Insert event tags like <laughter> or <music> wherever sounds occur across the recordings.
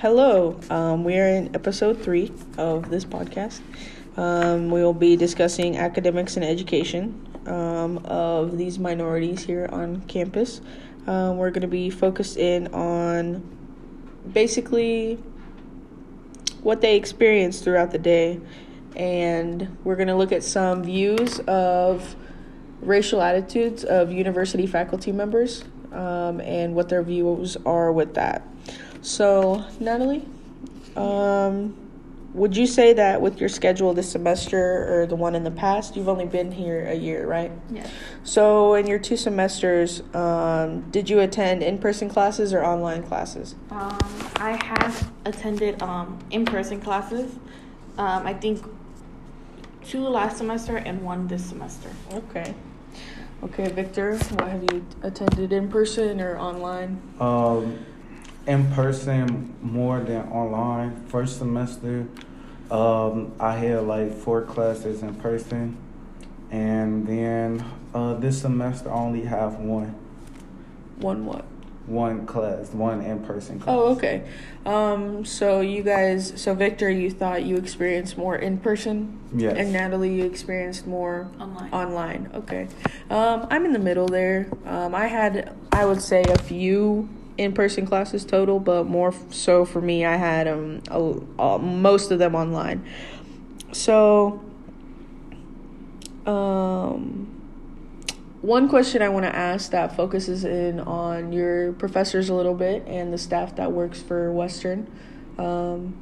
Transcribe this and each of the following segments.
Hello, um, we are in episode three of this podcast. Um, we will be discussing academics and education um, of these minorities here on campus. Um, we're going to be focused in on basically what they experience throughout the day, and we're going to look at some views of racial attitudes of university faculty members um, and what their views are with that. So, Natalie, um, would you say that with your schedule this semester or the one in the past, you've only been here a year, right? Yeah. So, in your two semesters, um, did you attend in person classes or online classes? Um, I have attended um, in-person classes. Um, I think two last semester and one this semester. Okay. Okay, Victor, what have you attended in person or online? Um, in person more than online. First semester, um, I had like four classes in person, and then uh, this semester I only have one, One what? one class, one in person class. Oh, okay. Um, so you guys, so Victor, you thought you experienced more in person, Yes. and Natalie, you experienced more Online. online. Okay. Um, I'm in the middle there. Um, I had, I would say, a few in-person classes total, but more so for me, I had um a, a, most of them online. So, um, one question I want to ask that focuses in on your professors a little bit and the staff that works for Western. Um,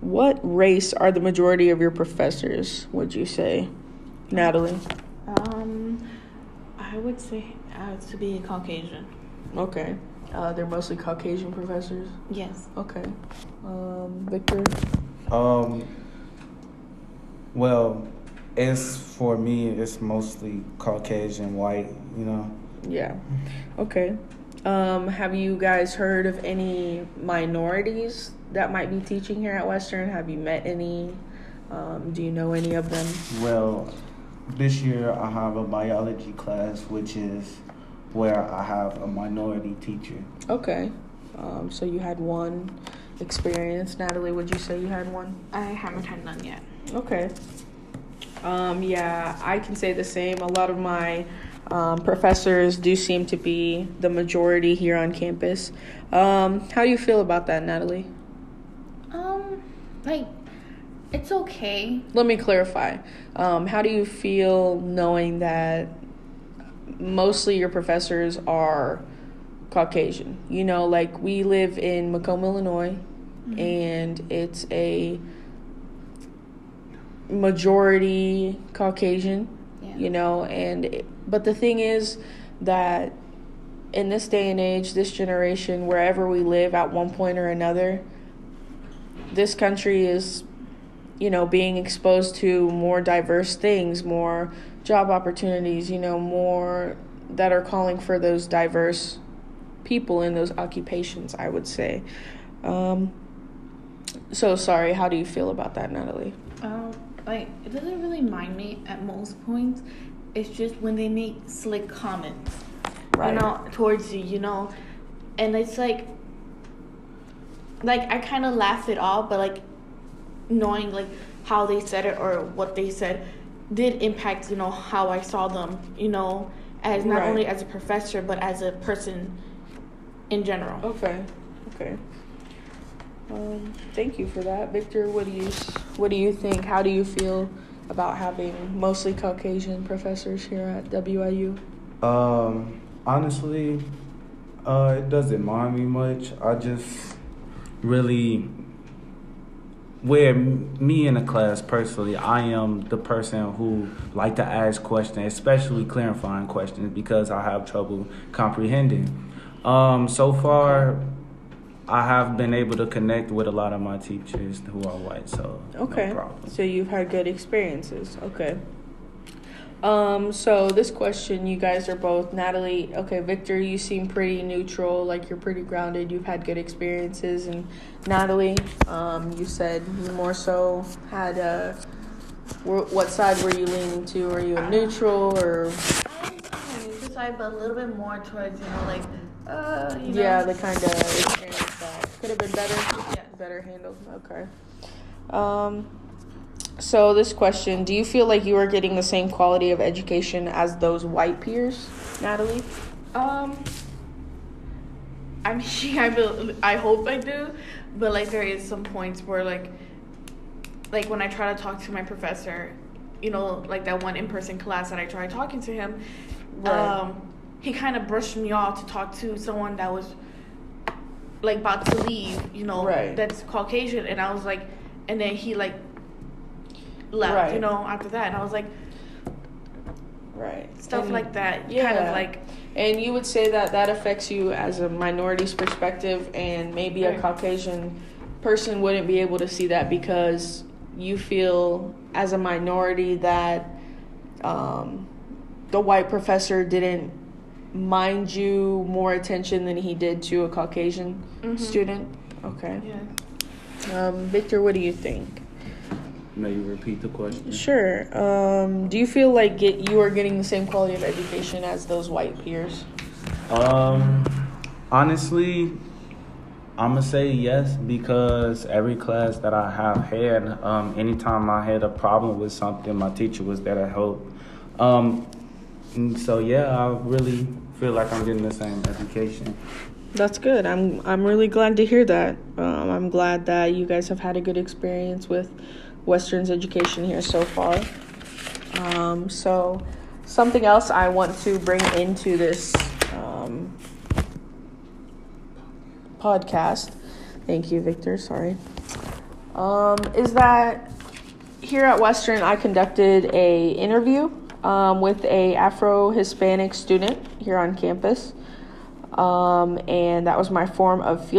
what race are the majority of your professors, would you say, Natalie? I would say uh, to be Caucasian. Okay. Uh, they're mostly Caucasian professors. Yes. Okay. Um, Victor? Um. Well, it's for me. It's mostly Caucasian, white. You know. Yeah. Okay. Um, have you guys heard of any minorities that might be teaching here at Western? Have you met any? Um, do you know any of them? Well, this year I have a biology class, which is where I have a minority teacher. Okay. Um, so you had one experience. Natalie, would you say you had one? I haven't had none yet. Okay. Um, yeah, I can say the same. A lot of my um, professors do seem to be the majority here on campus. Um, how do you feel about that, Natalie? Um, like, it's okay. Let me clarify. Um, how do you feel knowing that mostly your professors are Caucasian? You know, like we live in Macomb, Illinois, and it's a majority Caucasian, Yeah. you know, and it- but the thing is that in this day and age, this generation, wherever we live at one point or another, this country is you know being exposed to more diverse things more job opportunities you know more that are calling for those diverse people in those occupations i would say um, so sorry how do you feel about that natalie Um, like it doesn't really mind me at most points. It's just when they make slick comments, Right. you know, towards you, you know, and it's like, like I kind of laugh it off, but like knowing like how they said it or what they said did impact, you know, how I saw them, you know, as not Right. only as a professor but as a person in general. okay okay um, thank you for that victor what do you what do you think how do you feel about having mostly caucasian professors here at wiu Um, honestly, uh, it doesn't mind me much. I just really, where me in the class personally, I am the person who like to ask questions, especially clarifying questions, because I have trouble comprehending. Um, so far, I have been able to connect with a lot of my teachers who are white, so Okay. no. So you've had good experiences. Okay. Um, so this question, you guys are both Natalie. Okay, Victor, you seem pretty neutral, like you're pretty grounded. You've had good experiences, and Natalie, um, you said you more so had a. What side were you leaning to? Were you a neutral or? I was on the neutral side, but a little bit more towards, you know, like, uh, you know. Yeah, the kind of experience that Could have been better. Yes. Better handled. Okay. Um. So this question: Do you feel like you are getting the same quality of education as those white peers, Natalie? Um, I mean, <laughs> I will, I hope I do, but like there is some points where like, like when I try to talk to my professor, you know, like that one in person class that I tried talking to him, Right. um, he kind of brushed me off to talk to someone that was like about to leave, you know, Right. that's Caucasian, and I was like, and then he like left, Right. you know, after that, and I was like, Right. stuff And- like that, kind yeah. of like. And you would say that that affects you as a minority's perspective, and maybe a Caucasian person wouldn't be able to see that because you feel as a minority that um, the white professor didn't mind you more attention than he did to a Caucasian Mhm. student. Okay. Yeah. Um, Victor, what do you think? May you repeat the question? Sure. Um, do you feel like get, you are getting the same quality of education as those white peers? Um, honestly, I'm gonna say yes because every class that I have had, um, anytime I had a problem with something, my teacher was there to help. Um, so yeah, I really feel like I'm getting the same education. That's good. I'm I'm really glad to hear that. Um, I'm glad that you guys have had a good experience with Western's education here so far. Um, so, something else I want to bring into this um, podcast. Thank you, Victor. Sorry. Um, is that here at Western, I conducted a interview um, with a Afro Hispanic student here on campus, um, and that was my form of field.